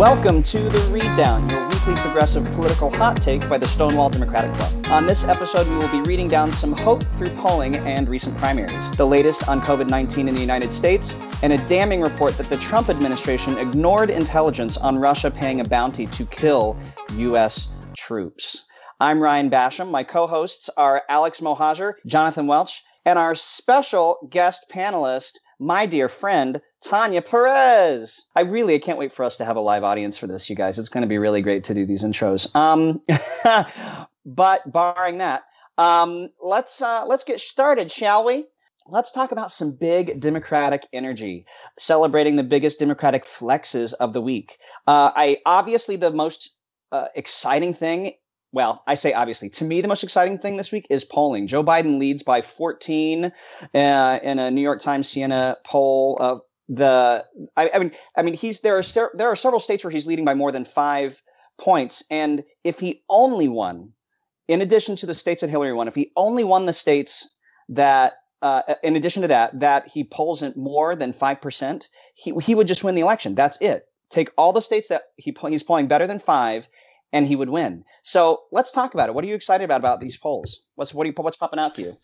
Welcome to The Read Down, your weekly progressive political hot take by the Stonewall Democratic Club. On this episode, we will be reading down some hope through polling and recent primaries, the latest on COVID 19 in the United States, and a damning report that the Trump administration ignored intelligence on Russia paying a bounty to kill U.S. troops. I'm Ryan Basham. My co hosts are Alex Mohajer, Jonathan Welch, and our special guest panelist, my dear friend, Tanya Perez. I really I can't wait for us to have a live audience for this, you guys. It's going to be really great to do these intros. Um, but barring that, um, let's uh, let's get started, shall we? Let's talk about some big Democratic energy, celebrating the biggest Democratic flexes of the week. Uh, I obviously the most uh, exciting thing well, I say obviously. To me, the most exciting thing this week is polling. Joe Biden leads by 14 uh, in a New York Times Siena poll. Of the, I, I, mean, I mean, he's there are ser- there are several states where he's leading by more than five points, and if he only won, in addition to the states that Hillary won, if he only won the states that uh, in addition to that, that he polls in more than 5%, he, he would just win the election. That's it. Take all the states that he, he's polling better than five and he would win. So let's talk about it. What are you excited about about these polls? What's what you, what's popping out to you?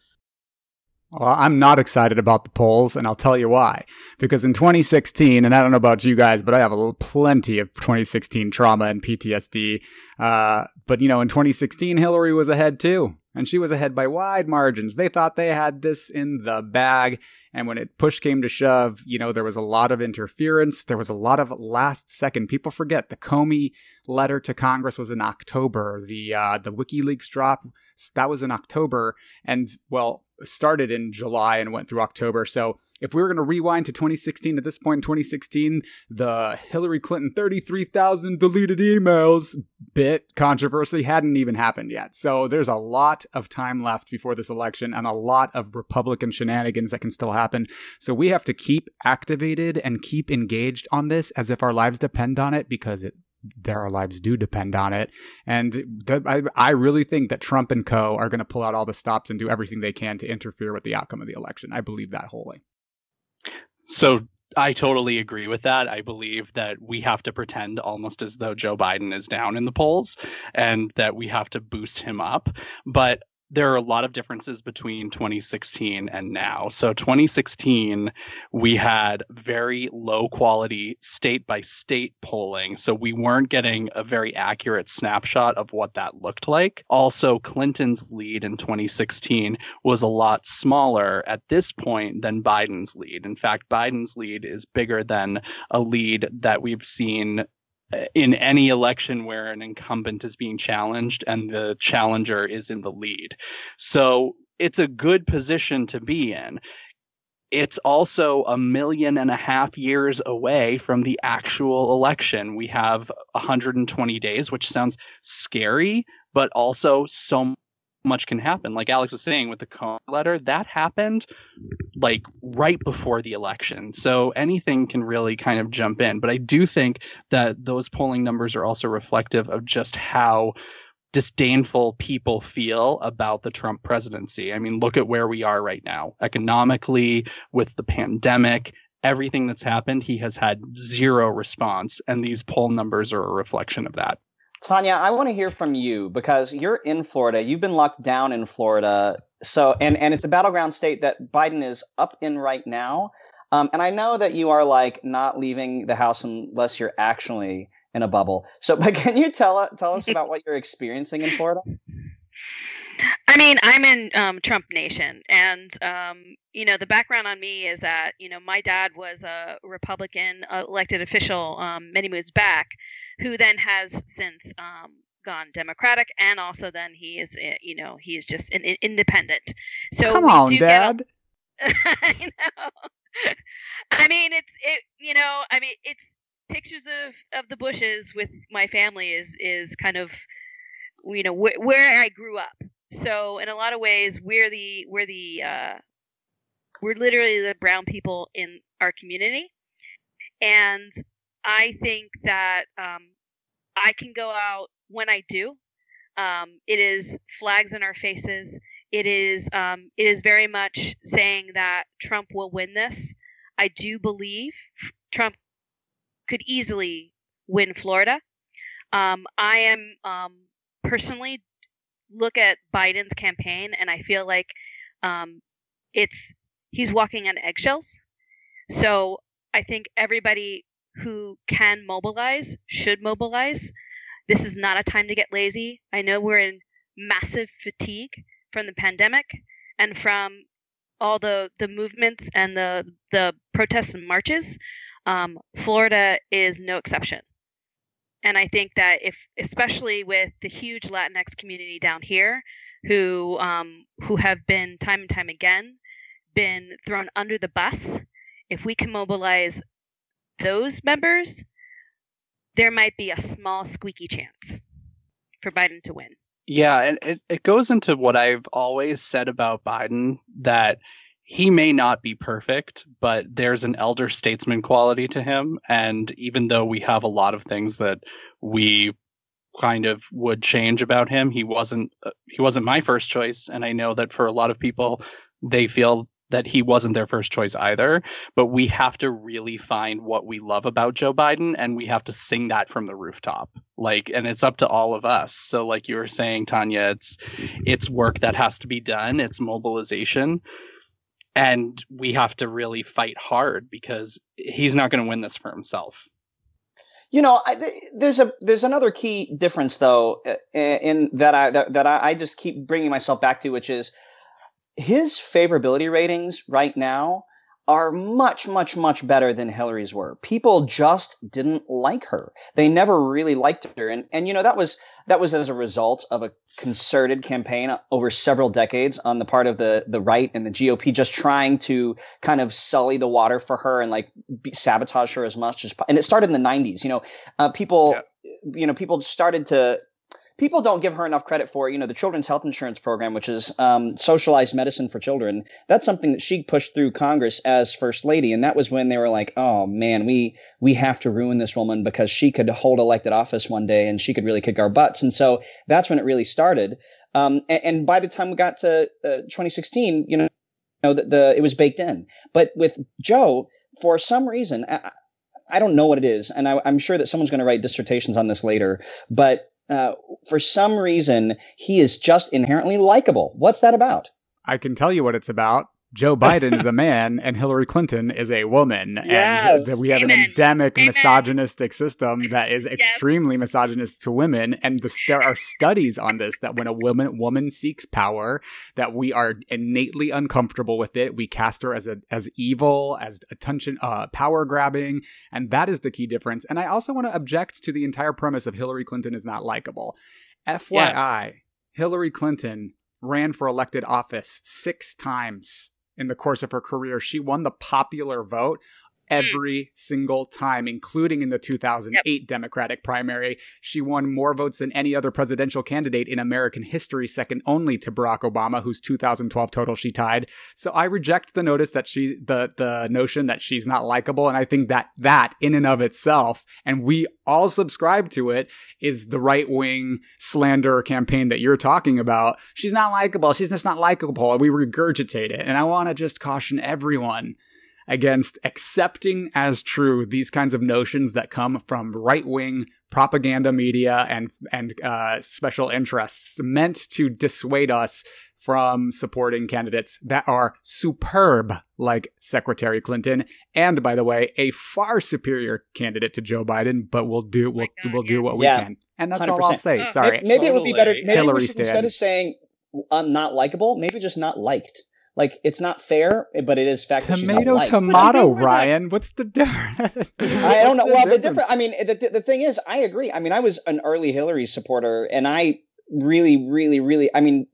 Well, I'm not excited about the polls, and I'll tell you why. Because in 2016, and I don't know about you guys, but I have a little, plenty of 2016 trauma and PTSD. Uh, but you know, in 2016, Hillary was ahead too, and she was ahead by wide margins. They thought they had this in the bag, and when it push came to shove, you know, there was a lot of interference. There was a lot of last second. People forget the Comey letter to Congress was in October. The uh, the WikiLeaks drop that was in October, and well, started in July and went through October. So if we were going to rewind to 2016, at this point in 2016, the Hillary Clinton 33,000 deleted emails bit controversy hadn't even happened yet. So there's a lot of time left before this election and a lot of Republican shenanigans that can still happen. So we have to keep activated and keep engaged on this as if our lives depend on it because it their lives do depend on it. And th- I, I really think that Trump and co are going to pull out all the stops and do everything they can to interfere with the outcome of the election. I believe that wholly. So I totally agree with that. I believe that we have to pretend almost as though Joe Biden is down in the polls and that we have to boost him up. But there are a lot of differences between 2016 and now. So 2016 we had very low quality state by state polling. So we weren't getting a very accurate snapshot of what that looked like. Also Clinton's lead in 2016 was a lot smaller at this point than Biden's lead. In fact, Biden's lead is bigger than a lead that we've seen in any election where an incumbent is being challenged and the challenger is in the lead. So it's a good position to be in. It's also a million and a half years away from the actual election. We have 120 days, which sounds scary, but also so much can happen. Like Alex was saying with the Comey letter, that happened like right before the election. So anything can really kind of jump in. But I do think that those polling numbers are also reflective of just how disdainful people feel about the Trump presidency. I mean, look at where we are right now economically with the pandemic. Everything that's happened, he has had zero response, and these poll numbers are a reflection of that. Tanya, I want to hear from you because you're in Florida. You've been locked down in Florida. So, and, and it's a battleground state that Biden is up in right now. Um, and I know that you are like not leaving the house unless you're actually in a bubble. So, but can you tell tell us about what you're experiencing in Florida? I mean, I'm in um, Trump Nation, and um, you know the background on me is that you know my dad was a Republican elected official um, many moves back, who then has since um, gone Democratic, and also then he is, eh, you know, he is just an independent. So come on, Dad. A, I know. I mean, it's it. You know, I mean, it's pictures of of the bushes with my family is is kind of, you know, wh- where I grew up. So in a lot of ways, we're the we're the uh, we're literally the brown people in our community, and I think that um, I can go out when I do. Um, it is flags in our faces. It is um, it is very much saying that Trump will win this. I do believe Trump could easily win Florida. Um, I am um, personally look at Biden's campaign and I feel like um, it's he's walking on eggshells. So I think everybody who can mobilize should mobilize. This is not a time to get lazy. I know we're in massive fatigue from the pandemic and from all the the movements and the the protests and marches. Um, Florida is no exception. And I think that if, especially with the huge Latinx community down here, who um, who have been time and time again been thrown under the bus, if we can mobilize those members, there might be a small squeaky chance for Biden to win. Yeah, and it, it goes into what I've always said about Biden that he may not be perfect, but there's an elder statesman quality to him. And even though we have a lot of things that we kind of would change about him, he wasn't uh, he wasn't my first choice. And I know that for a lot of people, they feel that he wasn't their first choice either. But we have to really find what we love about Joe Biden, and we have to sing that from the rooftop. Like, and it's up to all of us. So, like you were saying, Tanya, it's it's work that has to be done. It's mobilization and we have to really fight hard because he's not going to win this for himself. You know, I, there's a there's another key difference though in that I that, that I, I just keep bringing myself back to, which is his favorability ratings right now are much, much, much better than Hillary's were. People just didn't like her. They never really liked her. And, and, you know, that was, that was as a result of a concerted campaign over several decades on the part of the, the right and the GOP just trying to kind of sully the water for her and like be, sabotage her as much as, and it started in the nineties, you know, uh, people, yeah. you know, people started to, people don't give her enough credit for, you know, the Children's Health Insurance Program, which is um, socialized medicine for children. That's something that she pushed through Congress as First Lady, and that was when they were like, "Oh man, we we have to ruin this woman because she could hold elected office one day and she could really kick our butts." And so that's when it really started. Um, and, and, by the time we got to uh, 2016, you know, know the, the it was baked in. But with Joe, for some reason. I, I don't know what it is, and I, I'm sure that someone's going to write dissertations on this later. But uh, for some reason, he is just inherently likable. What's that about? I can tell you what it's about. Joe Biden is a man and Hillary Clinton is a woman. Yes. And we have Amen. an endemic Amen. misogynistic system that is extremely yes. misogynist to women. And the, there are studies on this that when a woman woman seeks power, that we are innately uncomfortable with it. We cast her as a as evil, as attention uh, power grabbing, and that is the key difference. And I also want to object to the entire premise of Hillary Clinton is not likable. FYI, yes. Hillary Clinton ran for elected office six times in the course of her career. She won the popular vote. Mm. every single time, including in the 2008 yep. Democratic primary. She won more votes than any other presidential candidate in American history, second only to Barack Obama, whose 2012 total she tied. So I reject the notice that she, the, the notion that she's not likable. And I think that that in and of itself, and we all subscribe to it, is the right wing slander campaign that you're talking about. She's not likable. She's just not likable. and We regurgitate it. And I want to just caution everyone against accepting as true these kinds of notions that come from right wing propaganda media and and uh, special interests meant to dissuade us from supporting candidates that are superb, like Secretary Clinton, and by the way, a far superior candidate to Joe Biden. But we'll do we'll, God, we'll do what yeah. we can, and that's 100%. all I'll say. Sorry, maybe, maybe totally. it would be better. Maybe Hillary should, instead of saying I'm not likable, maybe just not liked. Like it's not fair, but it is fact. Tomato, tomato, Ryan. What's the difference? I don't know. The well, difference? the difference. I mean, the the thing is, I agree. I mean, I was an early Hillary supporter, and I really, really, really. I mean,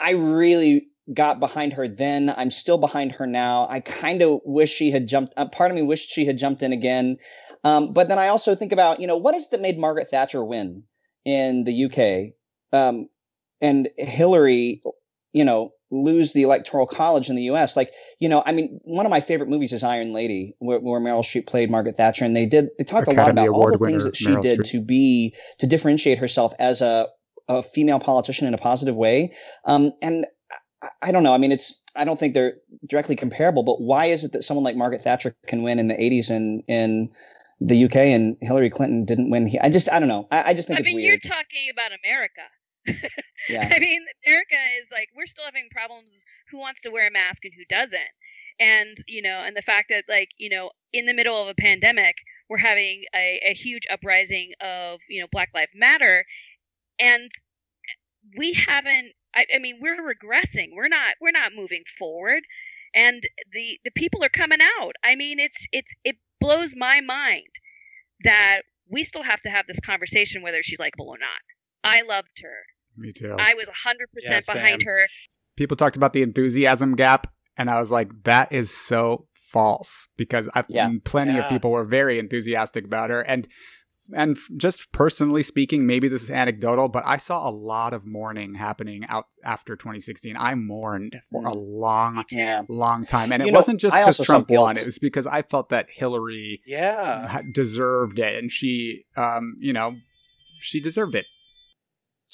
I really got behind her then. I'm still behind her now. I kind of wish she had jumped. Uh, part of me wished she had jumped in again. Um, but then I also think about, you know, what is it that made Margaret Thatcher win in the UK? Um, and Hillary, you know, lose the electoral college in the U.S. Like, you know, I mean, one of my favorite movies is Iron Lady, where, where Meryl Streep played Margaret Thatcher, and they did they talked Academy a lot about Award all the things that she Meryl did Streep. to be to differentiate herself as a a female politician in a positive way. Um, and I, I don't know. I mean, it's I don't think they're directly comparable, but why is it that someone like Margaret Thatcher can win in the 80s and in the UK and Hillary Clinton didn't win. He, I just, I don't know. I, I just think I it's mean, weird. you're talking about America. Yeah. I mean, America is like we're still having problems. Who wants to wear a mask and who doesn't? And you know, and the fact that like you know, in the middle of a pandemic, we're having a, a huge uprising of you know Black Lives Matter, and we haven't. I, I mean, we're regressing. We're not. We're not moving forward. And the the people are coming out. I mean, it's it's it blows my mind that we still have to have this conversation whether she's likable or not. I loved her. Me too. I was 100% Yeah, behind her. People talked about the enthusiasm gap, and I was like, that is so false because I've Yeah. plenty of people were very enthusiastic about her and and just personally speaking maybe this is anecdotal but i saw a lot of mourning happening out after 2016 i mourned for a long Yeah. long time and You it know, wasn't just because trump won guilt. it was because i felt that hillary Yeah. deserved it and she um you know she deserved it She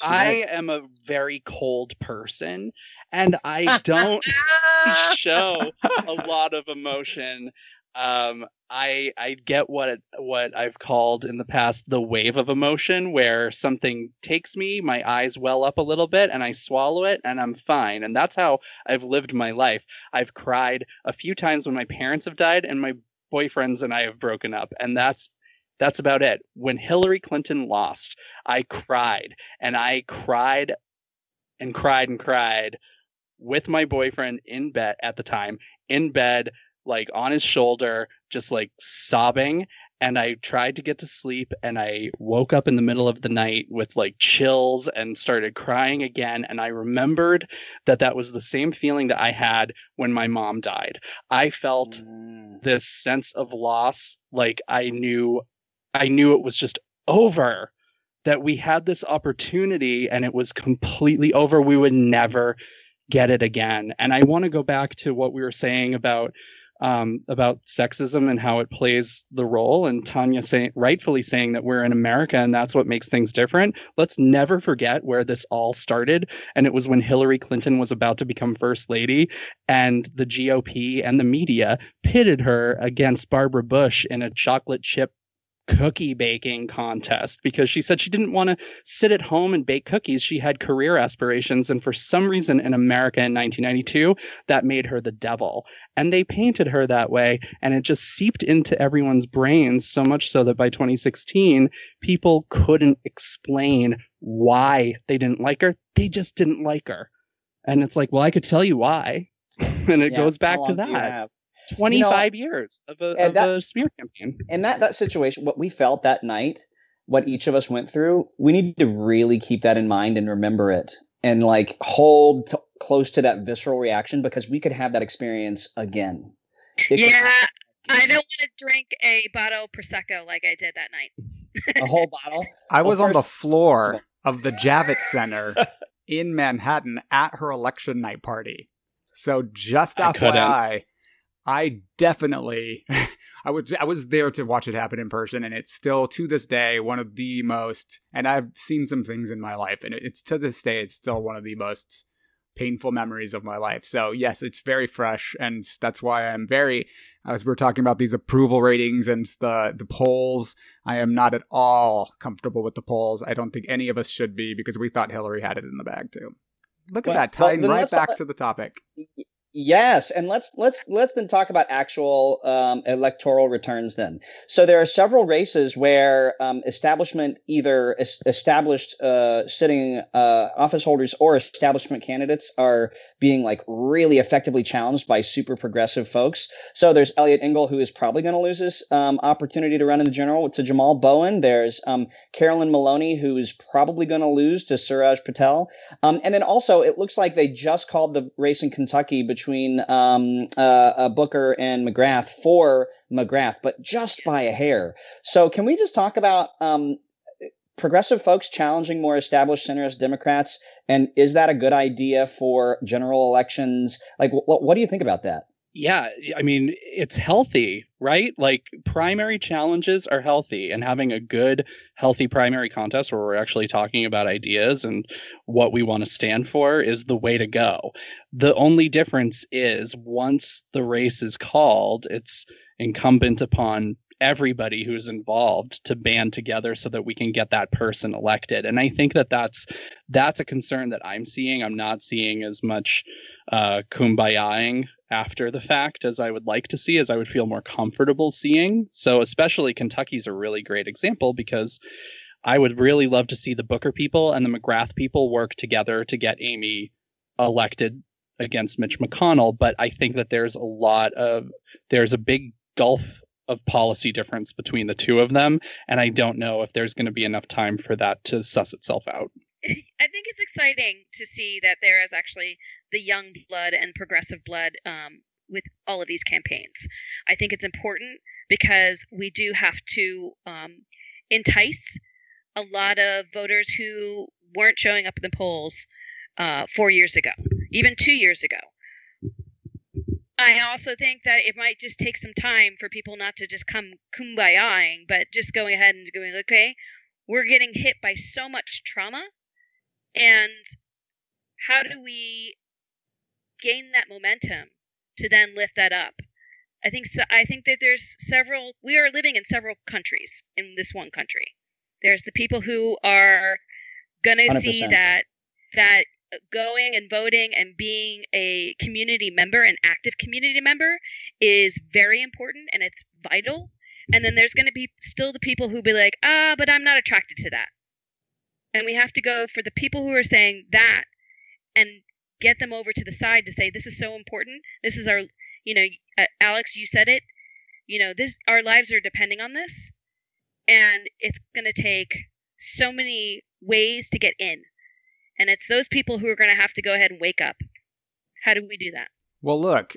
I am a very cold person and I don't show a lot of emotion. Um, I I get what what I've called in the past the wave of emotion, where something takes me, my eyes well up a little bit, and I swallow it, and I'm fine. And that's how I've lived my life. I've cried a few times when my parents have died, and my boyfriends and I have broken up, and that's that's about it. When Hillary Clinton lost, I cried, and I cried and cried and cried with my boyfriend in bed at the time, in bed, like on his shoulder, just like sobbing. And I tried to get to sleep, and I woke up in the middle of the night with like chills and started crying again. And I remembered that that was the same feeling that I had when my mom died. I felt Mm. this sense of loss like i knew i knew it was just over that we had this opportunity and it was completely over we would never get it again. And i want to go back to what we were saying about um, about sexism and how it plays the role and tanya saying rightfully saying that we're in america and that's what makes things different. Let's never forget where this all started and it was when hillary clinton was about to become first lady and the gop and the media pitted her against Barbara Bush in a chocolate chip cookie baking contest because she said she didn't want to sit at home and bake cookies. She had career aspirations. And for some reason in America in 1992, that made her the devil. And they painted her that way. And it just seeped into everyone's brains so much so that by 2016, people couldn't explain why they didn't like her. They just didn't like her. And it's like, well, I could tell you why. and it yeah, goes back to that. 25 you know, years of, a, of that, smear campaign. And that, that situation, what we felt that night, what each of us went through, we need to really keep that in mind and remember it and like hold t- close to that visceral reaction because we could have that experience again. It yeah, I don't want to drink a bottle of Prosecco like I did that night. a whole bottle? I was on the floor of the Javits Center in Manhattan at her election night party. So just I FYI. Couldn't. I definitely I was I was there to watch it happen in person and it's still to this day one of the most and I've seen some things in my life and it's to this day it's still one of the most painful memories of my life. So yes, it's very fresh and that's why I'm very as we're talking about these approval ratings and the the polls I am not at all comfortable with the polls. I don't think any of us should be because we thought Hillary had it in the bag too. Look Well- at that, tying right back to the topic. Yes, and let's let's let's then talk about actual um, electoral returns. Then, so there are several races where um, establishment, either es- established uh, sitting uh, office holders or establishment candidates, are being like really effectively challenged by super progressive folks. So there's Eliot Engel, who is probably going to lose his um, opportunity to run in the general to Jamaal Bowman. There's um, Carolyn Maloney, who is probably going to lose to Suraj Patel. Um, and then also, it looks like they just called the race in Kentucky between um, uh, uh, Booker and McGrath for McGrath, but just by a hair. So, can we just talk about um, progressive folks challenging more established centrist Democrats? And is that a good idea for general elections? Like, wh- what do you think about that? Yeah, I mean, it's healthy, right? Like primary challenges are healthy and having a good healthy primary contest where we're actually talking about ideas and what we want to stand for is the way to go. The only difference is once the race is called, it's incumbent upon everybody who's involved to band together so that we can get that person elected and i think that that's that's a concern that i'm seeing i'm not seeing as much uh, kumbayaing after the fact as i would like to see as i would feel more comfortable seeing. So especially kentucky's a really great example because i would really love to see the booker people and the mcgrath people work together to get amy elected against mitch mcconnell. But i think that there's a lot of there's a big gulf of policy difference between the two of them. And i don't know if there's going to be enough time for that to suss itself out. I think it's exciting to see that there is actually the young blood and progressive blood um, with all of these campaigns. I think it's important because we do have to um, entice a lot of voters who weren't showing up in the polls uh, four years ago even two years ago. I also think that it might just take some time for people not to just come kumbayaing, but just going ahead and going, okay, we're getting hit by so much trauma, and how do we gain that momentum to then lift that up? I think so, I think that there's several. We are living in several countries in this one country. There's the people who are gonna see that that going and voting and being a community member, an active community member, is very important and it's vital. And then there's going to be still the people who be like, ah, but I'm not attracted to that. And we have to go for the people who are saying that and get them over to the side to say, this is so important. This is our, you know, uh, Alex, you said it. You know, this our lives are depending on this, and it's going to take so many ways to get in and it's those people who are going to have to go ahead and wake up. How do we do that? Well, look,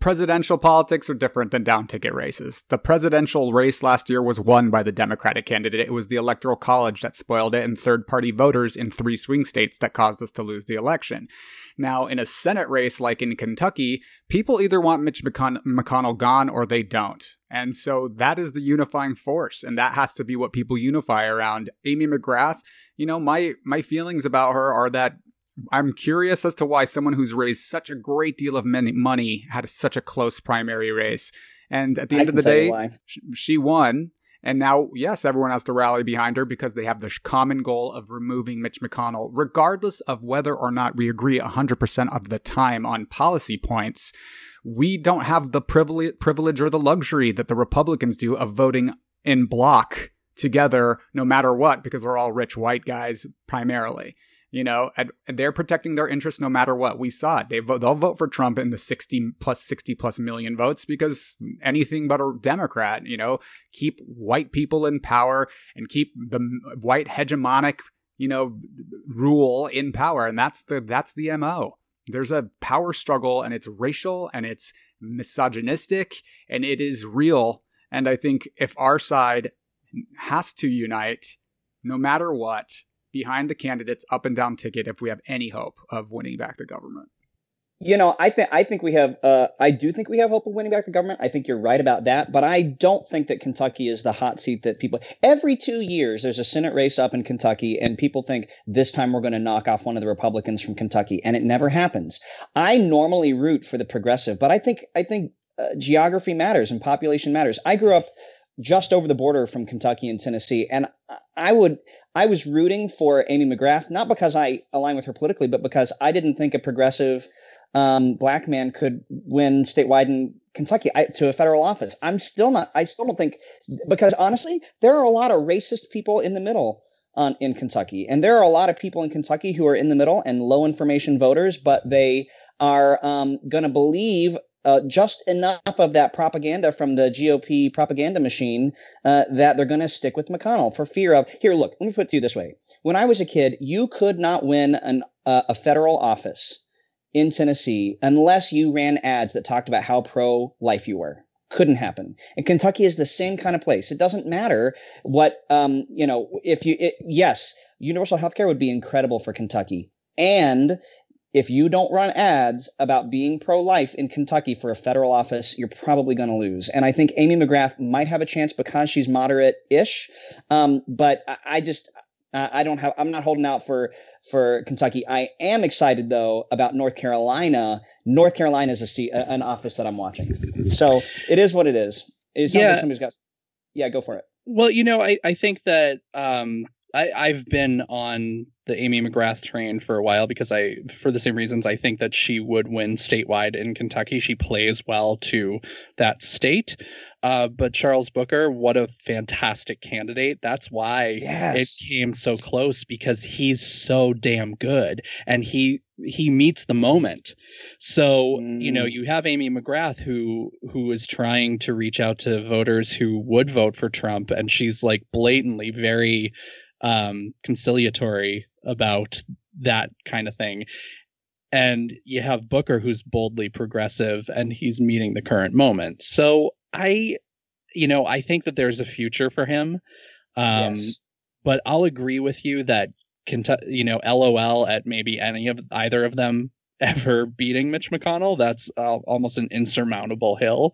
presidential politics are different than down ticket races. The presidential race last year was won by the Democratic candidate. It was the Electoral College that spoiled it and third party voters in three swing states that caused us to lose the election. Now, in a Senate race like in Kentucky, people either want Mitch McConnell gone or they don't. And so that is the unifying force, and that has to be what people unify around. Amy McGrath you know, my my feelings about her are that I'm curious as to why someone who's raised such a great deal of money had such a close primary race. And at the end of the day, she won. And now, yes, everyone has to rally behind her because they have the common goal of removing Mitch McConnell, regardless of whether or not we agree 100% of the time on policy points. We don't have the privilege, privilege or the luxury that the Republicans do of voting in block together no matter what because they're all rich white guys primarily you know and, they're protecting their interests no matter what. We saw it. They vote, they'll vote for trump in the 60 plus 60 plus million votes because anything but a democrat you know keep white people in power and keep the white hegemonic you know rule in power. And that's the that's the mo there's a power struggle and it's racial and it's misogynistic and it is real. And i think if our side has to unite no matter what behind the candidates up and down ticket if we have any hope of winning back the government. You know, I think I think we have. Uh, I do think we have hope of winning back the government. I think you're right about that, but I don't think that Kentucky is the hot seat that people. Every two years, there's a Senate race up in Kentucky, and people think this time we're going to knock off one of the Republicans from Kentucky, and it never happens. I normally root for the progressive, but I think I think uh, geography matters and population matters. I grew up just over the border from Kentucky and Tennessee. And I would, I was rooting for Amy McGrath, not because I align with her politically, but because I didn't think a progressive um, black man could win statewide in Kentucky I, to a federal office. I'm still not, I still don't think, because honestly, there are a lot of racist people in the middle. On, in Kentucky. And there are a lot of people in Kentucky who are in the middle and low information voters, but they are um, going to believe uh, just enough of that propaganda from the GOP propaganda machine uh, that they're going to stick with McConnell for fear of. Here, look, let me put it to you this way. When I was a kid, you could not win an, uh, a federal office in Tennessee unless you ran ads that talked about how pro life you were. Couldn't happen. And Kentucky is the same kind of place. It doesn't matter what, um, you know, if you, it, yes, universal health care would be incredible for Kentucky. And if you don't run ads about being pro life in Kentucky for a federal office, you're probably going to lose. And I think Amy McGrath might have a chance because she's moderate ish. Um, but I, just, I don't have, I'm not holding out for, for Kentucky. I am excited though about North Carolina. North Carolina is a seat, an office that I'm watching. So it is what it is. It sounds Yeah. like somebody's got. Yeah, go for it. Well, you know, I, I think that um, I, I've been on the Amy McGrath train for a while because I, for the same reasons, I think that she would win statewide in Kentucky. She plays well to that state. Uh, but Charles Booker, what a fantastic candidate. That's why Yes. it came so close because he's so damn good and he he meets the moment so you know Mm. you have amy mcgrath who who is trying to reach out to voters who would vote for trump and she's like blatantly very um conciliatory about that kind of thing. And you have booker who's boldly progressive and he's meeting the current moment. So i you know i think that there's a future for him. Um yes. but I'll agree with you that you know, LOL at maybe any of either of them ever beating Mitch McConnell, that's uh, almost an insurmountable hill.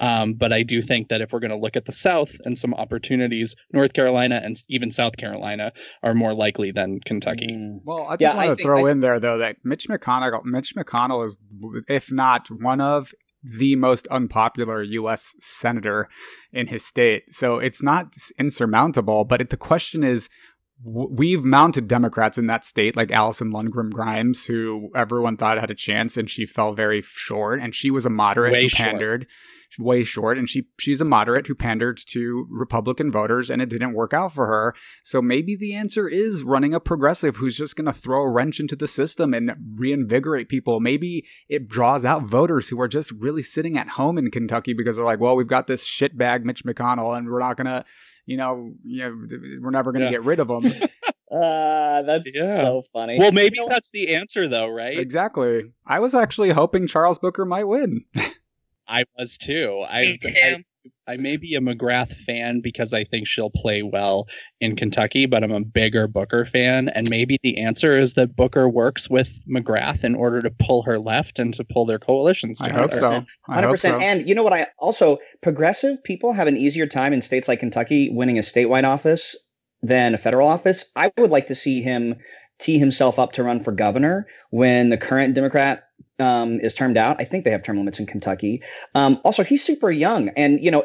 Um, but I do think that if we're going to look at the South and some opportunities, North Carolina and even South Carolina are more likely than Kentucky. Mm. Well, I just Yeah, want to throw I- in there though that Mitch McConnell, Mitch McConnell is, if not one of the most unpopular U.S. senator in his state. So it's not insurmountable. But it, the question is, w- we've mounted Democrats in that state, like Alison Lundergan Grimes, who everyone thought had a chance, and she fell very short. And she was a moderate Way who short. pandered. Way short, and she she's a moderate who pandered to Republican voters, and it didn't work out for her. So maybe the answer is running a progressive who's just going to throw a wrench into the system and reinvigorate people. Maybe it draws out voters who are just really sitting at home in Kentucky because they're like, well, we've got this shitbag Mitch McConnell and we're not going to, you know, you know, we're never going to Yeah. get rid of them. Uh, that's Yeah. so funny. Well, maybe You know- that's the answer, though, right? exactly. I was actually hoping Charles Booker might win. I was too. I, Me too. I I may be a McGrath fan because I think she'll play well in Kentucky, but I'm a bigger Booker fan. And maybe the answer is that Booker works with McGrath in order to pull her left and to pull their coalitions together. I hope so. I Hundred hope percent. so. And you know what? I also progressive people have an easier time in states like Kentucky winning a statewide office than a federal office. I would like to see him tee himself up to run for governor when the current Democrat um, is termed out. I think they have term limits in Kentucky. Um, also, he's super young, and you know.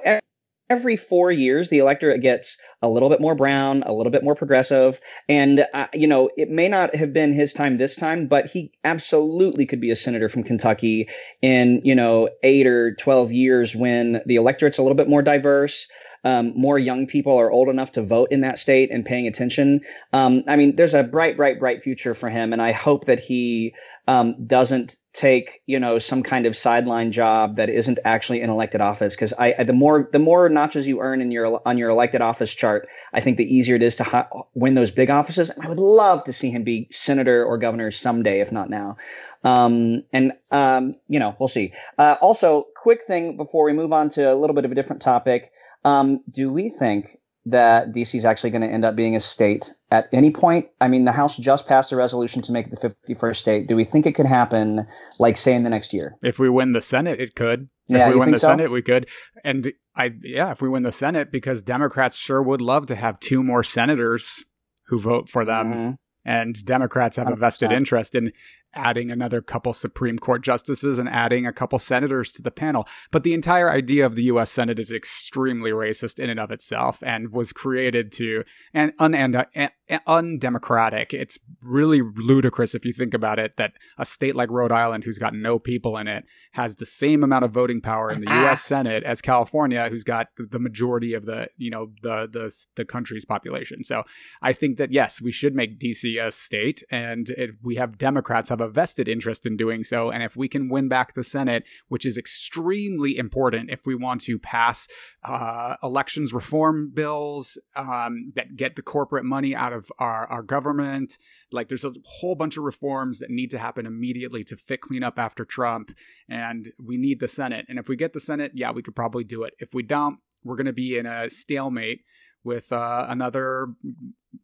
Every four years, the electorate gets a little bit more brown, a little bit more progressive, and uh, you know it may not have been his time this time, but he absolutely could be a senator from Kentucky in you know eight or 12 years when the electorate's a little bit more diverse um, more young people are old enough to vote in that state and paying attention. Um, i mean there's a bright bright bright future for him and i hope that he um, doesn't take you know some kind of sideline job that isn't actually an elected office because I, I the more the more notches you earn in your on your elected office chart i think the easier it is to win those big offices and i would love to see him be senator or governor someday if not now. Um, and um, you know we'll see. Uh, also quick thing before we move on to a little bit of a different topic um, do we think that DC is actually going to end up being a state at any point? I mean, the House just passed a resolution to make it the 51st state. Do we think it could happen, like, say, in the next year? If we win the Senate, it could. Yeah, if we win the so? Senate, we could. And I, yeah, if we win the Senate, because Democrats sure would love to have two more senators who vote for them. Mhm. And Democrats have a vested interest in adding another couple Supreme Court justices and adding a couple senators to the panel. But the entire idea of the U.S. Senate is extremely racist in and of itself and was created to and un- and, uh, and undemocratic. It's really ludicrous if you think about it that a state like Rhode Island, who's got no people in it, has the same amount of voting power in the U.S. Senate as California, who's got the majority of the you know the the the country's population. So I think that yes, we should make DC a state, and it, we have Democrats have a vested interest in doing so. And if we can win back the Senate, which is extremely important if we want to pass uh, elections reform bills um, that get the corporate money out of our, our government, like there's a whole bunch of reforms that need to happen immediately to fit clean up after Trump, and we need the Senate. And if we get the Senate, yeah, we could probably do it. If we don't, we're going to be in a stalemate with uh, another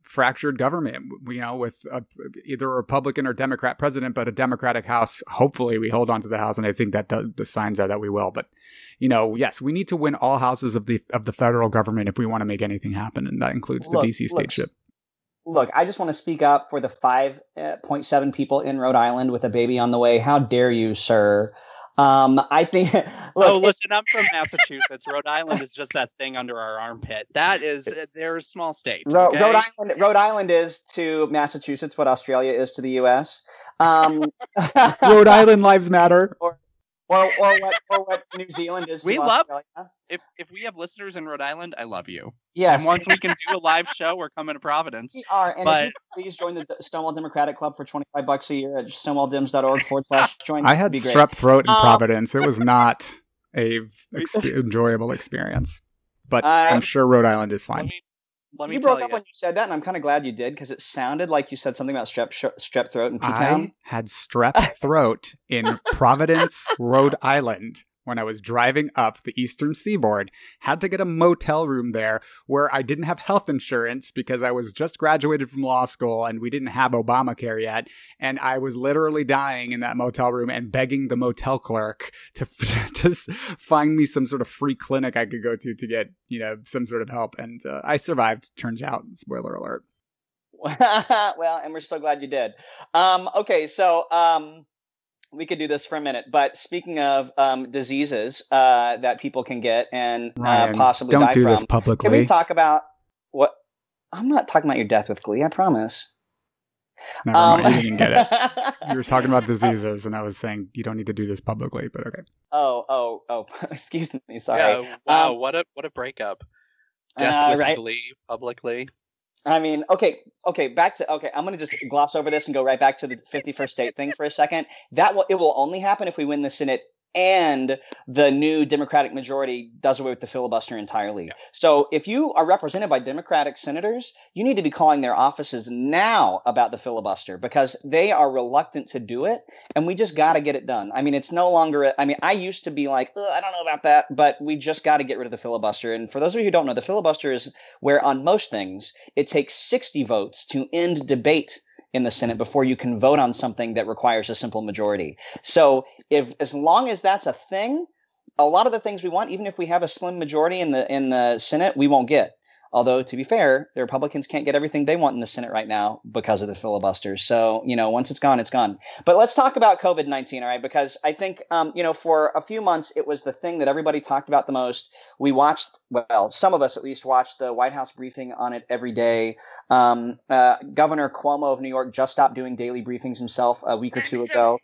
fractured government, you know, with a, either a Republican or Democrat president, but a Democratic House. Hopefully, we hold on to the House, and I think that the, the signs are that we will. But you know, yes, we need to win all houses of the of the federal government if we want to make anything happen, and that includes the Look, DC look, stateship. Look, I just want to speak up for the 5.7 eh, people in Rhode Island with a baby on the way. How dare you, sir? Um, I think. Look, oh, listen, I'm from Massachusetts. Rhode Island is just that thing under our armpit. That is, they're a small state. Ro- okay? Rhode Island, Rhode Island is to Massachusetts what Australia is to the U.S. Um, Rhode Island lives matter. or or what or what New Zealand is. To We love- Australia. If if we have listeners in Rhode Island, I love you. Yes, And once we can do a live show, we're coming to Providence. we are. And but- if you please join the Stonewall Democratic Club for twenty five bucks a year at stonewalldems.org forward slash join. I had It'd be great. strep throat in Um, Providence. It was not a exp- enjoyable experience, but Uh, I'm sure Rhode Island is Let fine. me let me you tell broke up you. when you said that, and I'm kind of glad you did because it sounded like you said something about strep strep throat in P-town. I had strep throat in Providence, Rhode Island when I was driving up the eastern seaboard. Had to get a motel room there where I didn't have health insurance because I was just graduated from law school and we didn't have Obamacare yet. And I was literally dying in that motel room and begging the motel clerk to, to find me some sort of free clinic I could go to to get, you know, some sort of help. And uh, I survived, turns out. Spoiler alert. well, and we're so glad you did. Um, okay, so um, we could do this for a minute, but speaking of um, diseases uh, that people can get and uh, Ryan, possibly don't die do from, this can we talk about what? I'm not talking about your death with glee. I promise. Never Um, mind, you didn't get it. You were talking about diseases, and I was saying you don't need to do this publicly, but okay. oh, oh, oh! Excuse me. Sorry. Yeah, wow, Um, what a what a breakup. Death uh, with right. glee publicly. I mean, okay, okay, back to okay. I'm gonna just gloss over this and go right back to the 51st state thing for a second. That will it will only happen if we win the Senate and the new Democratic majority does away with the filibuster entirely. Yeah. So if you are represented by Democratic senators, you need to be calling their offices now about the filibuster because they are reluctant to do it, and we just got to get it done. I mean, it's no longer. a- I mean, I used to be like, I don't know about that, but we just got to get rid of the filibuster. And for those of you who don't know, the filibuster is where on most things it takes 60 votes to end debate in the Senate before you can vote on something that requires a simple majority. So if as long as that's a thing, a lot of the things we want, even if we have a slim majority in the in the Senate, we won't get. Although to be fair, the Republicans can't get everything they want in the Senate right now because of the filibusters. So you know, once it's gone, it's gone. But let's talk about COVID nineteen, all right? Because I think um, you know, for a few months, it was the thing that everybody talked about the most. We watched, well, some of us at least watched the White House briefing on it every day. Um, uh, Governor Cuomo of New York just stopped doing daily briefings himself a week or two ago.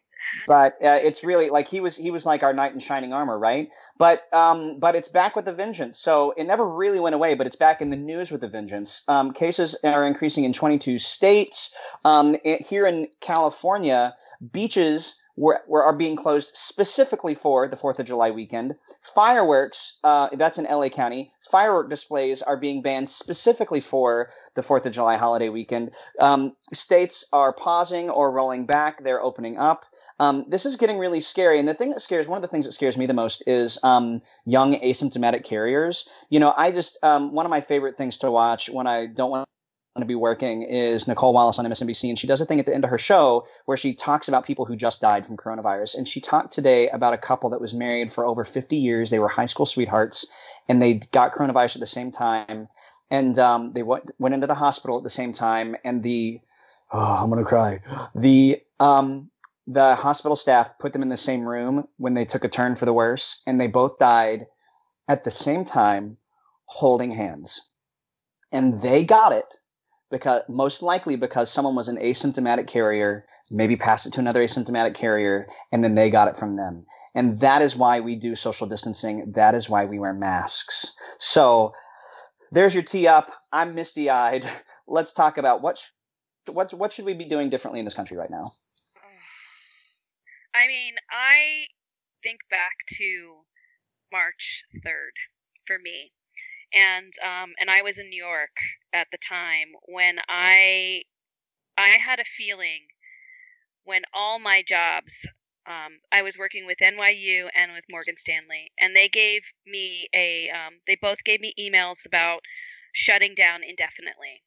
But uh, it's really like he was he was like our knight in shining armor right? But um but it's back with a vengeance. So it never really went away but it's back in the news with a vengeance. Um, cases are increasing in 22 states. Um, it- here in california beaches were, were are being closed specifically for the fourth of july weekend. Fireworks uh, that's in la county. Firework displays are being banned specifically for the fourth of july holiday weekend. Um, states are pausing or rolling back. They're opening up um, this is getting really scary. And the thing that scares, one of the things that scares me the most is um, young asymptomatic carriers. You know, I just, um, one of my favorite things to watch when I don't want to be working is Nicolle Wallace on MSNBC. And she does a thing at the end of her show where she talks about people who just died from coronavirus. And she talked today about a couple that was married for over 50 years. They were high school sweethearts and they got coronavirus at the same time. And um, they went, went into the hospital at the same time. And the, oh, I'm going to cry. The, um, the hospital staff put them in the same room when they took a turn for the worse, and they both died at the same time holding hands. And they got it because most likely because someone was an asymptomatic carrier, maybe passed it to another asymptomatic carrier, and then they got it from them. And that is why we do social distancing. That is why we wear masks. So there's your tee up. I'm misty eyed. Let's talk about what, sh- what, what should we be doing differently in this country right now? I mean, I think back to March 3rd for me. And um and I was in New York at the time when I I had a feeling when all my jobs um, I was working with NYU and with Morgan Stanley, and they gave me a. Um, they both gave me emails about shutting down indefinitely,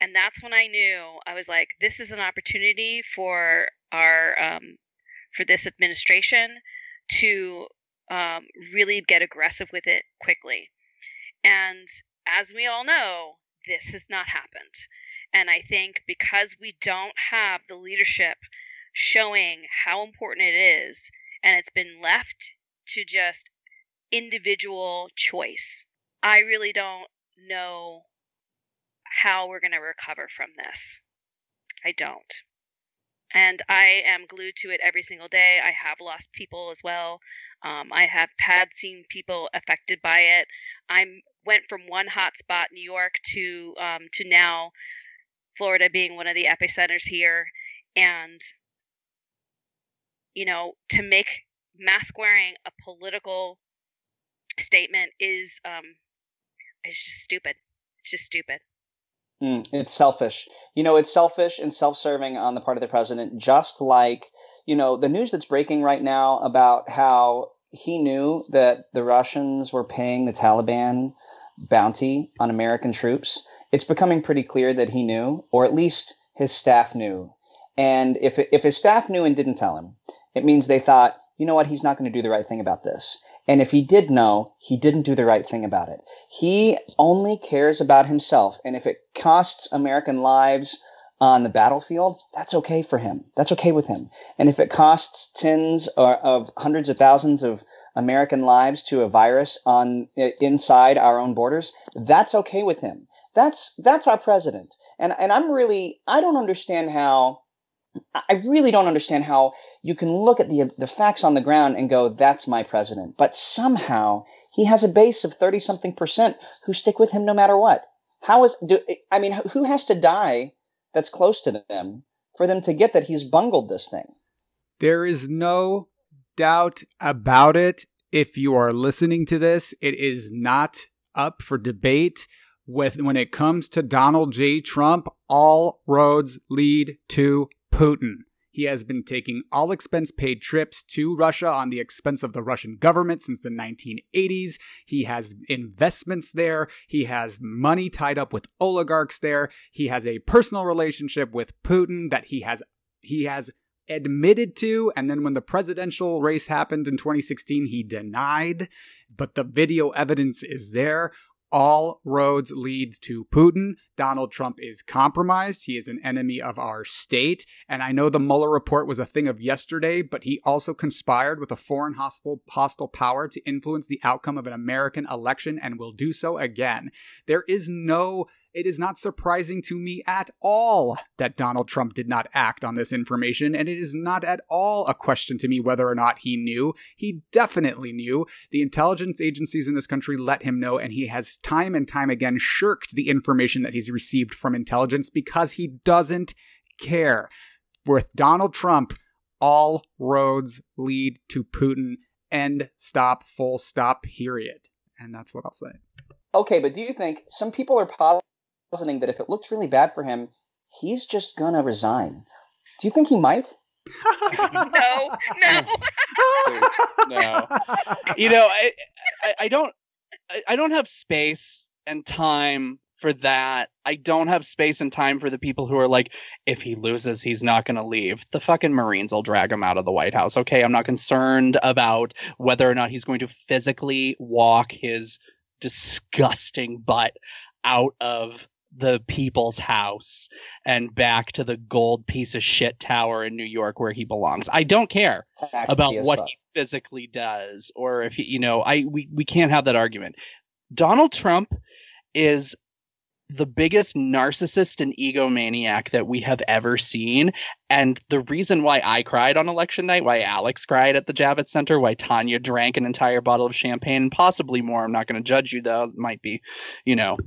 and that's when I knew I was like, this is an opportunity for our um, for this administration to um, really get aggressive with it quickly. And as we all know, this has not happened. And I think because we don't have the leadership showing how important it is and it's been left to just individual choice. I really don't know how we're going to recover from this. I don't. And I am glued to it every single day. I have lost people as well. Um, I have had seen people affected by it. I went from one hotspot, New York, to um, to now Florida being one of the epicenters here, and you know, to make mask wearing a political statement is um, is just stupid. It's just stupid. Mm, it's selfish. You know, it's selfish and self-serving on the part of the president, just like you know the news that's breaking right now about how he knew that the Russians were paying the Taliban bounty on American troops. It's becoming pretty clear that he knew, or at least his staff knew. And if if his staff knew and didn't tell him, it means they thought, you know what, he's not going to do the right thing about this. And if he did know, he didn't do the right thing about it. He only cares about himself. And if it costs American lives on the battlefield, that's okay for him. That's okay with him. And if it costs tens or, of hundreds of thousands of American lives to a virus on inside our own borders, that's okay with him. That's that's our president. And and I'm really I don't understand how I really don't understand how you can look at the the facts on the ground and go, "That's my president," but somehow he has a base of thirty something percent who stick with him no matter what. How is do I mean, who has to die that's close to them for them to get that he's bungled this thing? There is no doubt about it. If you are listening to this, it is not up for debate. With when it comes to Donald J. Trump, all roads lead to Putin. He has been taking all expense paid trips to Russia on the expense of the Russian government since the 1980s. He has investments there. He has money tied up with oligarchs there. He has a personal relationship with Putin that he has he has admitted to and then when the presidential race happened in 2016 he denied but the video evidence is there all roads lead to Putin. Donald Trump is compromised. He is an enemy of our state. And I know the Mueller report was a thing of yesterday, but he also conspired with a foreign hostile, hostile power to influence the outcome of an American election and will do so again. There is no it is not surprising to me at all that Donald Trump did not act on this information, and it is not at all a question to me whether or not he knew. He definitely knew. The intelligence agencies in this country let him know, and he has time and time again shirked the information that he's received from intelligence because he doesn't care. With Donald Trump, all roads lead to Putin. End, stop, full stop, period. And that's what I'll say. Okay, but do you think some people are positive? positing that if it looks really bad for him, he's just gonna resign. Do you think he might? no, no, no. You know, I, I, I don't, I, I don't have space and time for that. I don't have space and time for the people who are like, if he loses, he's not going to leave. The fucking Marines will drag him out of the White House. Okay, I'm not concerned about whether or not he's going to physically walk his disgusting butt out of the people's house and back to the gold piece of shit tower in New York where he belongs. I don't care about what he physically does or if he, you know, I we we can't have that argument. Donald Trump is the biggest narcissist and egomaniac that we have ever seen. And the reason why I cried on election night, why Alex cried at the Javits Center, why Tanya drank an entire bottle of champagne, and possibly more. I'm not going to judge you though. It might be, you know,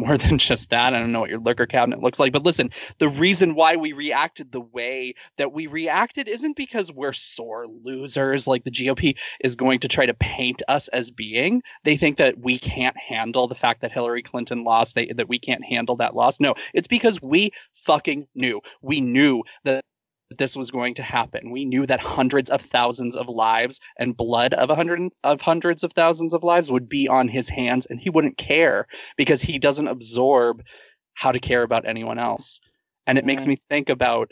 more than just that. I don't know what your liquor cabinet looks like, but listen, the reason why we reacted the way that we reacted isn't because we're sore losers like the GOP is going to try to paint us as being. They think that we can't handle the fact that Hillary Clinton lost, they, that we can't handle that loss. No, it's because we fucking knew. We knew that this was going to happen. We knew that hundreds of thousands of lives and blood of a hundred of hundreds of thousands of lives would be on his hands, and he wouldn't care because he doesn't absorb how to care about anyone else. And it makes me think about,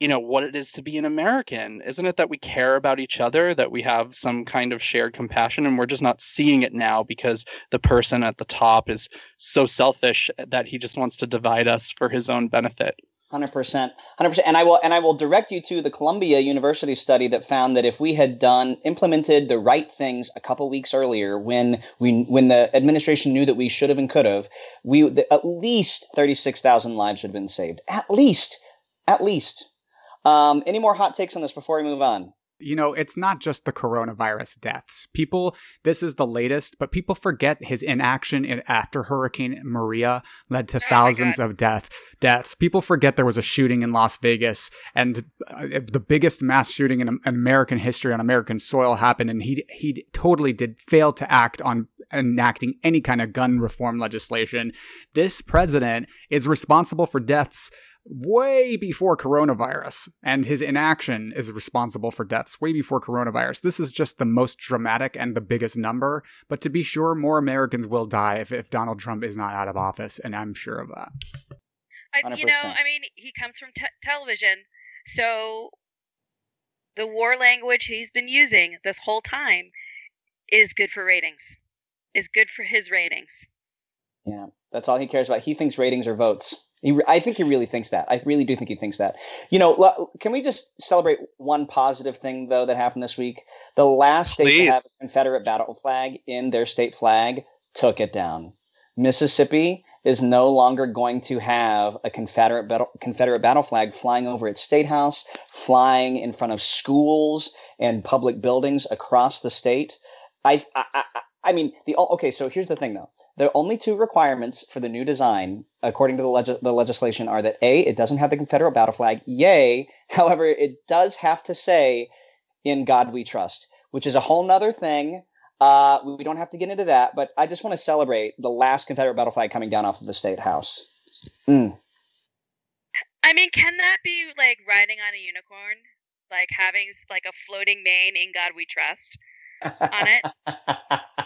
you know, what it is to be an American. Isn't it that we care about each other, that we have some kind of shared compassion, and we're just not seeing it now because the person at the top is so selfish that he just wants to divide us for his own benefit. Hundred percent, hundred percent, and I will and I will direct you to the Columbia University study that found that if we had done implemented the right things a couple weeks earlier, when we when the administration knew that we should have and could have, we at least thirty six thousand lives should have been saved. At least, at least. Um, any more hot takes on this before we move on? You know, it's not just the coronavirus deaths. People, this is the latest, but people forget his inaction in, after Hurricane Maria led to oh thousands of death deaths. People forget there was a shooting in Las Vegas, and uh, the biggest mass shooting in, in American history on American soil happened, and he he totally did fail to act on enacting any kind of gun reform legislation. This president is responsible for deaths way before coronavirus, and his inaction is responsible for deaths way before coronavirus. This is just the most dramatic and the biggest number, but to be sure, more Americans will die if, if Donald Trump is not out of office, and I'm sure of that. I, you know, I mean, he comes from t- television, so the war language he's been using this whole time is good for ratings, is good for his ratings. Yeah, that's all he cares about. He thinks ratings are votes. He, I think he really thinks that. I really do think he thinks that. You know, can we just celebrate one positive thing though that happened this week? The last state Please. to have a Confederate battle flag in their state flag took it down. Mississippi is no longer going to have a Confederate battle, Confederate battle flag flying over its state house, flying in front of schools and public buildings across the state. I, I, I, I mean, the okay. So here's the thing, though. The only two requirements for the new design, according to the, leg- the legislation, are that A, it doesn't have the Confederate battle flag, yay. However, it does have to say, in God we trust, which is a whole nother thing. Uh, we don't have to get into that, but I just want to celebrate the last Confederate battle flag coming down off of the state house. Mm. I mean, can that be like riding on a unicorn? Like having like a floating mane in God we trust? On it.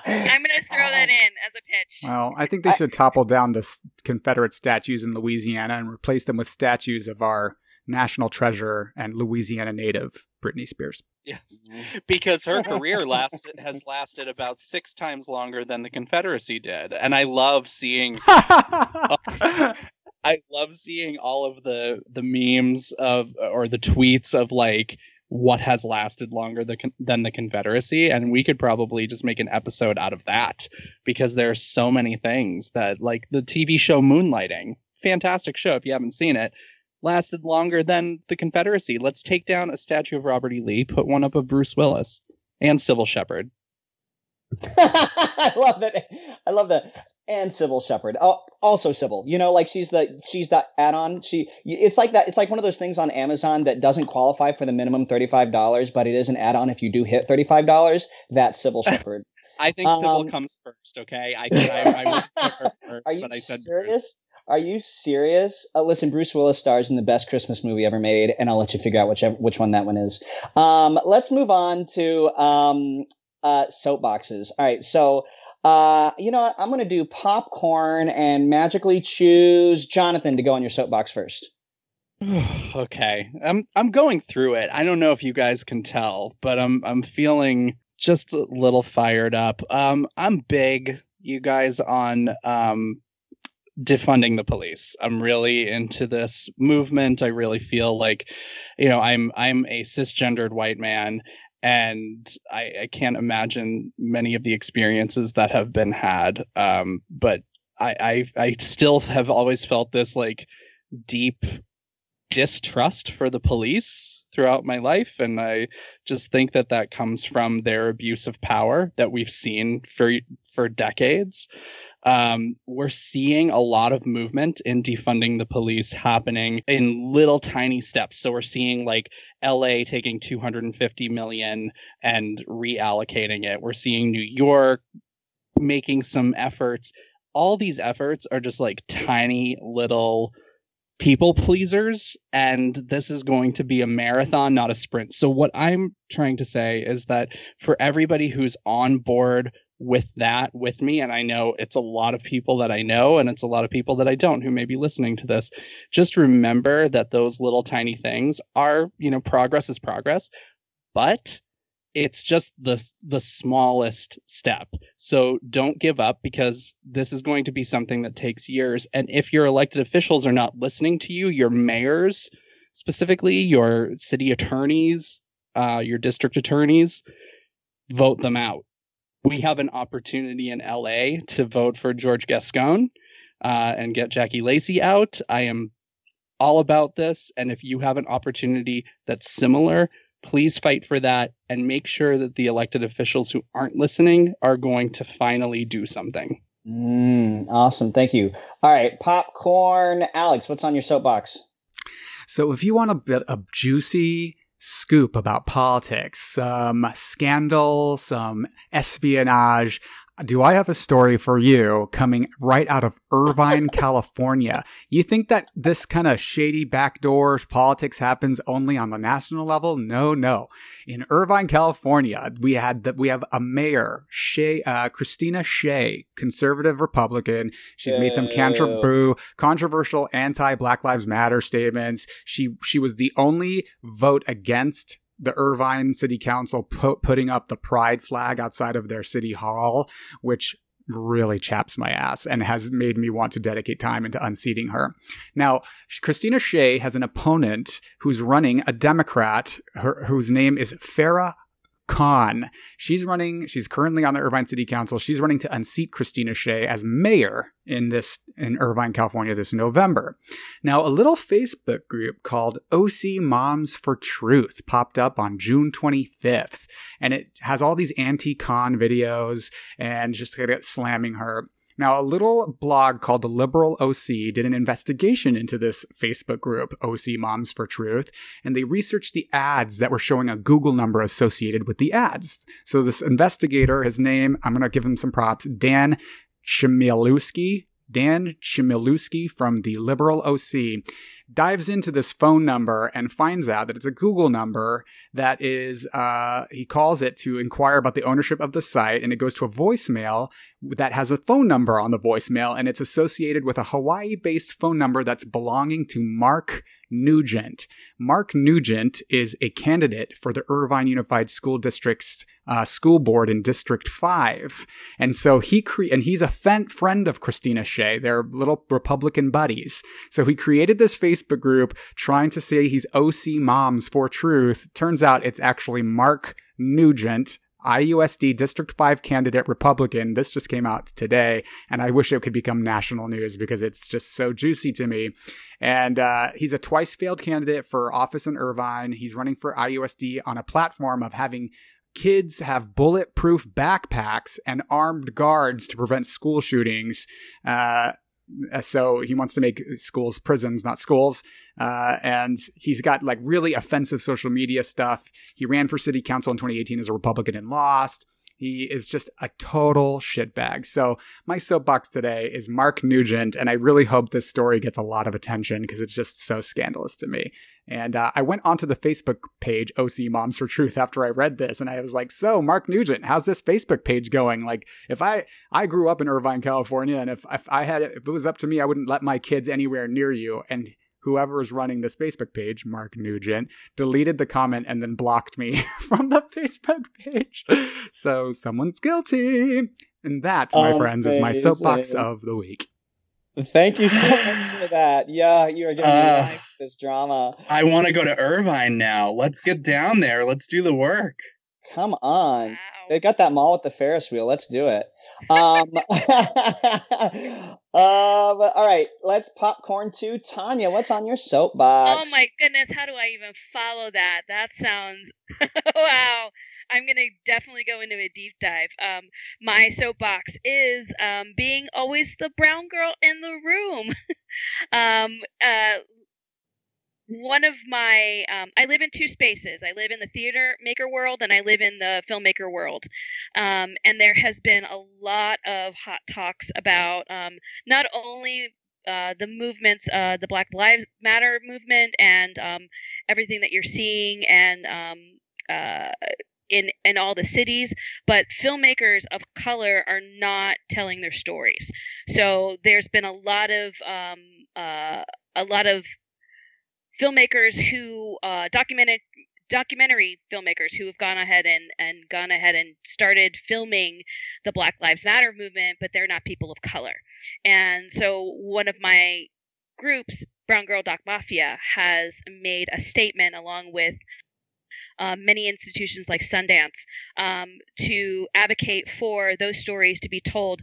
I'm going to throw that in as a pitch. Well, I think they should topple down the Confederate statues in Louisiana and replace them with statues of our national treasure and Louisiana native, Britney Spears. Yes, mm-hmm. because her career lasted has lasted about six times longer than the Confederacy did, and I love seeing. I love seeing all of the the memes of or the tweets of like what has lasted longer than the Confederacy, and we could probably just make an episode out of that because there are so many things that, like the TV show Moonlighting, fantastic show if you haven't seen it, lasted longer than the Confederacy. Let's take down a statue of Robert E. Lee, put one up of Bruce Willis and Cybill Shepherd. I love that. I love that. And Cybill Shepherd. Oh, also Cybill. You know, like she's the she's the add-on. She it's like that. It's like one of those things on Amazon that doesn't qualify for the minimum thirty-five dollars, but it is an add-on if you do hit thirty-five dollars. That's Cybill Shepherd. I think um, comes first. Okay, I, I, I first, Are you but I said serious? Are you serious? Uh, listen, Bruce Willis stars in the best Christmas movie ever made, and I'll let you figure out which which one that one is. Um, let's move on to um, uh, soapboxes. All right, so uh, you know what? I'm going to do popcorn and magically choose Jonathan to go on your soapbox first. okay, I'm I'm going through it. I don't know if you guys can tell, but I'm I'm feeling just a little fired up. Um, I'm big, you guys, on um, defunding the police. I'm really into this movement. I really feel like, you know, I'm I'm a cisgendered white man, and I, I, can't imagine many of the experiences that have been had. Um, but I, I, I still have always felt this like deep distrust for the police throughout my life, and I just think that that comes from their abuse of power that we've seen for for decades um, we're seeing a lot of movement in defunding the police happening in little tiny steps. So we're seeing like LA taking 250 million and reallocating it. We're seeing New York making some efforts. All these efforts are just like tiny little people pleasers and this is going to be a marathon not a sprint so what i'm trying to say is that for everybody who's on board with that with me and i know it's a lot of people that i know and it's a lot of people that i don't who may be listening to this just remember that those little tiny things are you know progress is progress but it's just the the smallest step. So don't give up because this is going to be something that takes years. And if your elected officials are not listening to you, your mayors specifically, your city attorneys, uh, your district attorneys, vote them out. We have an opportunity in LA to vote for George Gascon uh, and get Jackie Lacey out. I am all about this. And if you have an opportunity that's similar, please fight for that and make sure that the elected officials who aren't listening are going to finally do something. Mm, awesome. Thank you. All right, popcorn. Alex, what's on your soapbox? So, if you want a bit of juicy scoop about politics, some scandal, some espionage, do I have a story for you coming right out of Irvine, California? You think that this kind of shady backdoor politics happens only on the national level? No, no. In Irvine, California, we had that we have a mayor, Shea, uh, Christina Shea, conservative Republican. She's made some contra- controversial anti-Black Lives Matter statements. She she was the only vote against the Irvine City Council pu- putting up the pride flag outside of their city hall, which really chaps my ass and has made me want to dedicate time into unseating her. Now, Christina Shea has an opponent who's running a Democrat her, whose name is Farrah Khan. She's running, she's currently on the Irvine City Council. She's running to unseat Christina Shea as mayor in this in Irvine, California this November. Now, a little Facebook group called OC Moms for Truth popped up on June 25th, and it has all these anti-Khan videos and just slamming her. Now, a little blog called The Liberal OC did an investigation into this Facebook group, OC Moms for Truth, and they researched the ads that were showing a Google number associated with the ads. So, this investigator, his name, I'm going to give him some props, Dan Chmielewski, Dan Chmielewski from the Liberal OC dives into this phone number and finds out that it's a Google number that is, uh, he calls it to inquire about the ownership of the site, and it goes to a voicemail that has a phone number on the voicemail, and it's associated with a Hawaii based phone number that's belonging to Mark Nugent. Mark Nugent is a candidate for the Irvine Unified School District's uh, school board in District 5. And so he cre- and he's a friend of Christina Shea. They're little Republican buddies. So he created this Facebook group trying to say he's OC Moms for Truth. Turns out it's actually Mark Nugent, IUSD District 5 candidate Republican. This just came out today, and I wish it could become national news because it's just so juicy to me. And uh, he's a twice failed candidate for office in Irvine. He's running for IUSD on a platform of having kids have bulletproof backpacks and armed guards to prevent school shootings. Uh, so he wants to make schools prisons, not schools. Uh, and he's got like really offensive social media stuff. He ran for city council in 2018 as a Republican and lost. He is just a total shitbag. So my soapbox today is Mark Nugent, and I really hope this story gets a lot of attention because it's just so scandalous to me. And uh, I went onto the Facebook page, OC Moms for Truth, after I read this, and I was like, "So, Mark Nugent, how's this Facebook page going?" Like, if I I grew up in Irvine, California, and if if I had if it was up to me, I wouldn't let my kids anywhere near you. And whoever is running this Facebook page, Mark Nugent, deleted the comment and then blocked me from the Facebook page. So someone's guilty. And that, my Amazing. friends, is my soapbox of the week. Thank you so much for that. Yeah, you are getting uh, this drama. I want to go to Irvine now. Let's get down there. Let's do the work. Come on. Wow. They got that mall with the Ferris wheel. Let's do it. Um, um, all right, let's popcorn to Tanya. What's on your soapbox? Oh my goodness, how do I even follow that? That sounds wow. I'm gonna definitely go into a deep dive. Um, my soapbox is um, being always the brown girl in the room. um, uh, one of my um, i live in two spaces. I live in the theater maker world and i live in the filmmaker world. Um, and there has been a lot of hot talks about um, not only uh, the movements uh, the black lives matter movement and um, everything that you're seeing and um, uh, in in all the cities but filmmakers of color are not telling their stories. So there's been a lot of um, uh, a lot of filmmakers who uh, documented documentary filmmakers who have gone ahead and, and gone ahead and started filming the Black Lives Matter movement, but they're not people of color. And so one of my groups, Brown Girl Doc Mafia, has made a statement along with uh, many institutions like Sundance um, to advocate for those stories to be told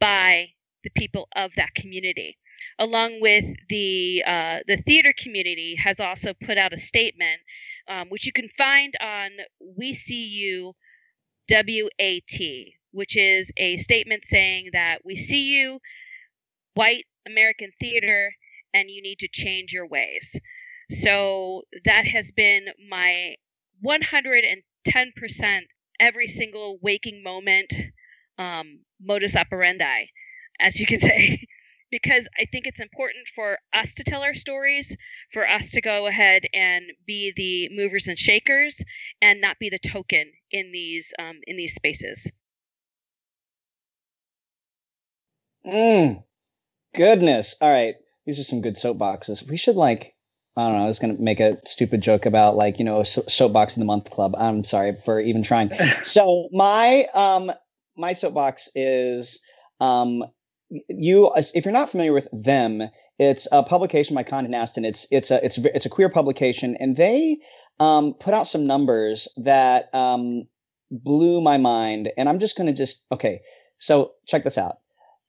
by the people of that community. Along with the uh, the theater community has also put out a statement, um, which you can find on We See You WAT, which is a statement saying that we see you, white American theater, and you need to change your ways. So that has been my 110% every single waking moment um, modus operandi, as you can say, because I think it's important for us to tell our stories, for us to go ahead and be the movers and shakers, and not be the token in these um, in these spaces. Mm, goodness. All right. These are some good soapboxes. We should like I don't know. I was going to make a stupid joke about like, you know, soapbox in the month club. I'm sorry for even trying. so my, um, my soapbox is, um, you, if you're not familiar with them, it's a publication by Condé Nast, and it's it's a it's it's a queer publication, and they um, put out some numbers that um, blew my mind. And I'm just going to just okay. So check this out.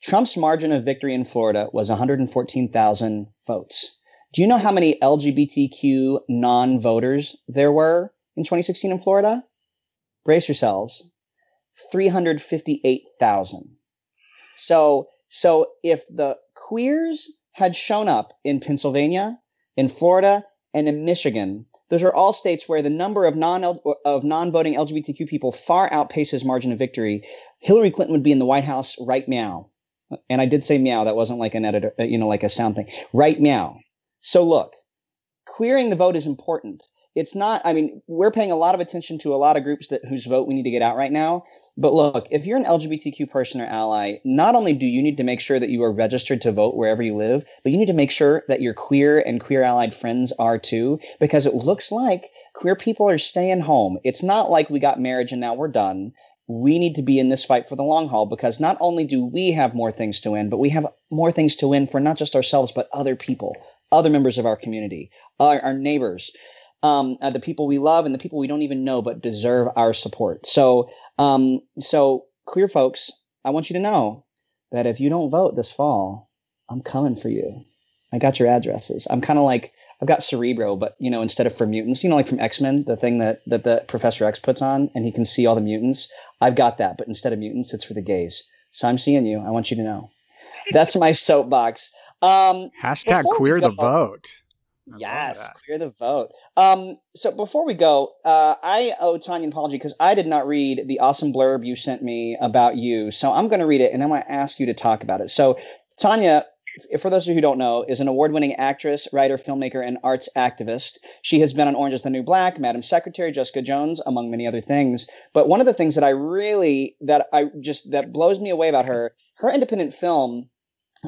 Trump's margin of victory in Florida was 114,000 votes. Do you know how many LGBTQ non voters there were in 2016 in Florida? Brace yourselves 358,000. So, so if the queers had shown up in Pennsylvania, in Florida, and in Michigan, those are all states where the number of non of non-voting LGBTQ people far outpaces margin of victory. Hillary Clinton would be in the White House right now. And I did say meow. That wasn't like an editor, you know, like a sound thing. Right meow. So look, queering the vote is important. It's not, I mean, we're paying a lot of attention to a lot of groups that whose vote we need to get out right now. But look, if you're an LGBTQ person or ally, not only do you need to make sure that you are registered to vote wherever you live, but you need to make sure that your queer and queer allied friends are too, because it looks like queer people are staying home. It's not like we got marriage and now we're done we need to be in this fight for the long haul because not only do we have more things to win, but we have more things to win for not just ourselves, but other people, other members of our community, our, our neighbors, um, uh, the people we love, and the people we don't even know but deserve our support. So, um, so queer folks, I want you to know that if you don't vote this fall, I'm coming for you. I got your addresses. I'm kind of like I've got Cerebro, but you know, instead of for mutants, you know, like from X Men, the thing that that the Professor X puts on, and he can see all the mutants. I've got that, but instead of mutants, it's for the gays. So I'm seeing you. I want you to know. That's my soapbox. Um, Hashtag queer the vote. Yes, clear the vote. Um, so before we go, uh, I owe Tanya an apology because I did not read the awesome blurb you sent me about you. So I'm going to read it and I'm going to ask you to talk about it. So Tanya for those of you who don't know, is an award-winning actress, writer, filmmaker, and arts activist. She has been on Orange is the New Black, Madam Secretary, Jessica Jones, among many other things. But one of the things that I really that I just that blows me away about her, her independent film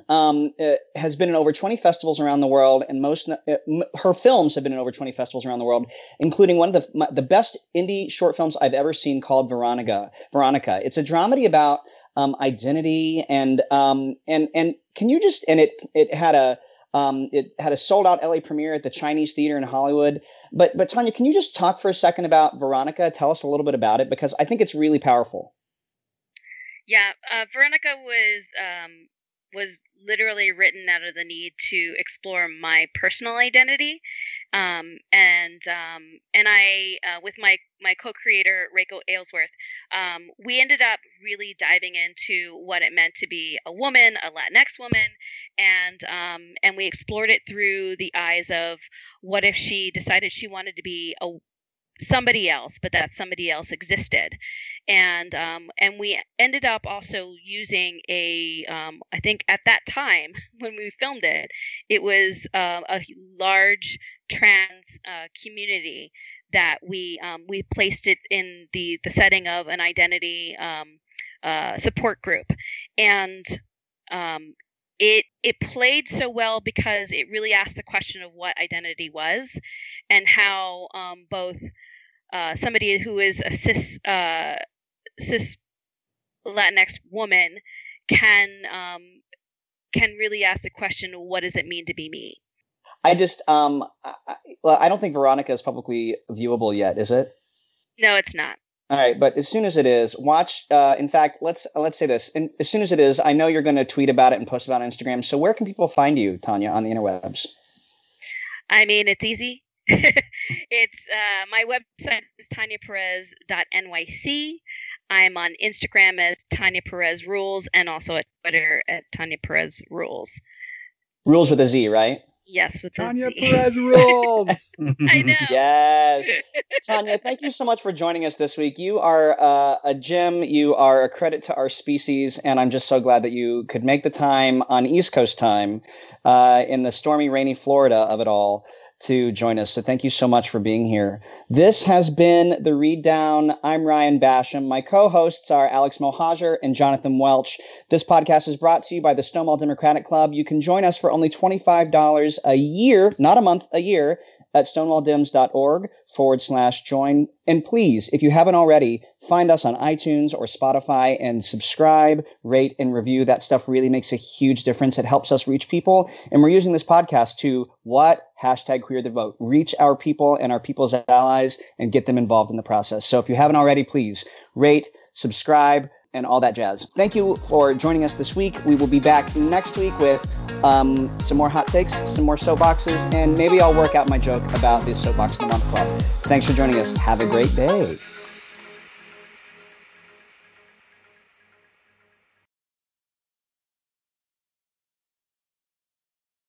um, has been in over 20 festivals around the world, and most uh, her films have been in over 20 festivals around the world, including one of the my, the best indie short films I've ever seen called Veronica. Veronica. It's a dramedy about um, identity and um, and and can you just and it it had a um, it had a sold out LA premiere at the Chinese Theater in Hollywood. But but Tanya, can you just talk for a second about Veronica? Tell us a little bit about it because I think it's really powerful. Yeah, uh, Veronica was um, was literally written out of the need to explore my personal identity. Um, and um, and I uh, with my my co-creator Reiko Aylesworth um, we ended up really diving into what it meant to be a woman a Latinx woman and um, and we explored it through the eyes of what if she decided she wanted to be a somebody else, but that somebody else existed, and um, and we ended up also using a um, I think at that time when we filmed it, it was uh, a large trans uh, community that we um, we placed it in the the setting of an identity um, uh, support group, and um, it it played so well because it really asked the question of what identity was and how um, both uh, somebody who is a cis uh, cis Latinx woman can um, can really ask the question, what does it mean to be me? I just um I, I don't think Veronica is publicly viewable yet, is it? No, it's not. All right, but as soon as it is, watch. Uh, in fact, let's let's say this. And as soon as it is, I know you're going to tweet about it and post about it on Instagram. So where can people find you, Tanya, on the interwebs? I mean, it's easy. it's uh, my website is tanyaperez.nyc. I'm on Instagram as Tanya Perez Rules and also at Twitter at Tanya Perez Rules. Rules with a Z, right? Yes, with Tanya Z. Perez rules. I know. Yes. Tanya, thank you so much for joining us this week. You are uh, a gem. You are a credit to our species, and I'm just so glad that you could make the time on East Coast time uh, in the stormy, rainy Florida of it all to join us. So thank you so much for being here. This has been the Read Down. I'm Ryan Basham. My co-hosts are Alex Mohajer and Jonathan Welch. This podcast is brought to you by the Stonewall Democratic Club. You can join us for only $25 a year, not a month, a year at stonewalldems.org forward slash join. And please, if you haven't already, find us on iTunes or Spotify and subscribe, rate, and review. That stuff really makes a huge difference. It helps us reach people. And we're using this podcast to what? Hashtag queer the vote. Reach our people and our people's allies and get them involved in the process. So if you haven't already, please rate, subscribe, and all that jazz. Thank you for joining us this week. We will be back next week with um, some more hot takes, some more soapboxes, and maybe I'll work out my joke about the Soapbox of the Month Club. Thanks for joining us. Have a great day.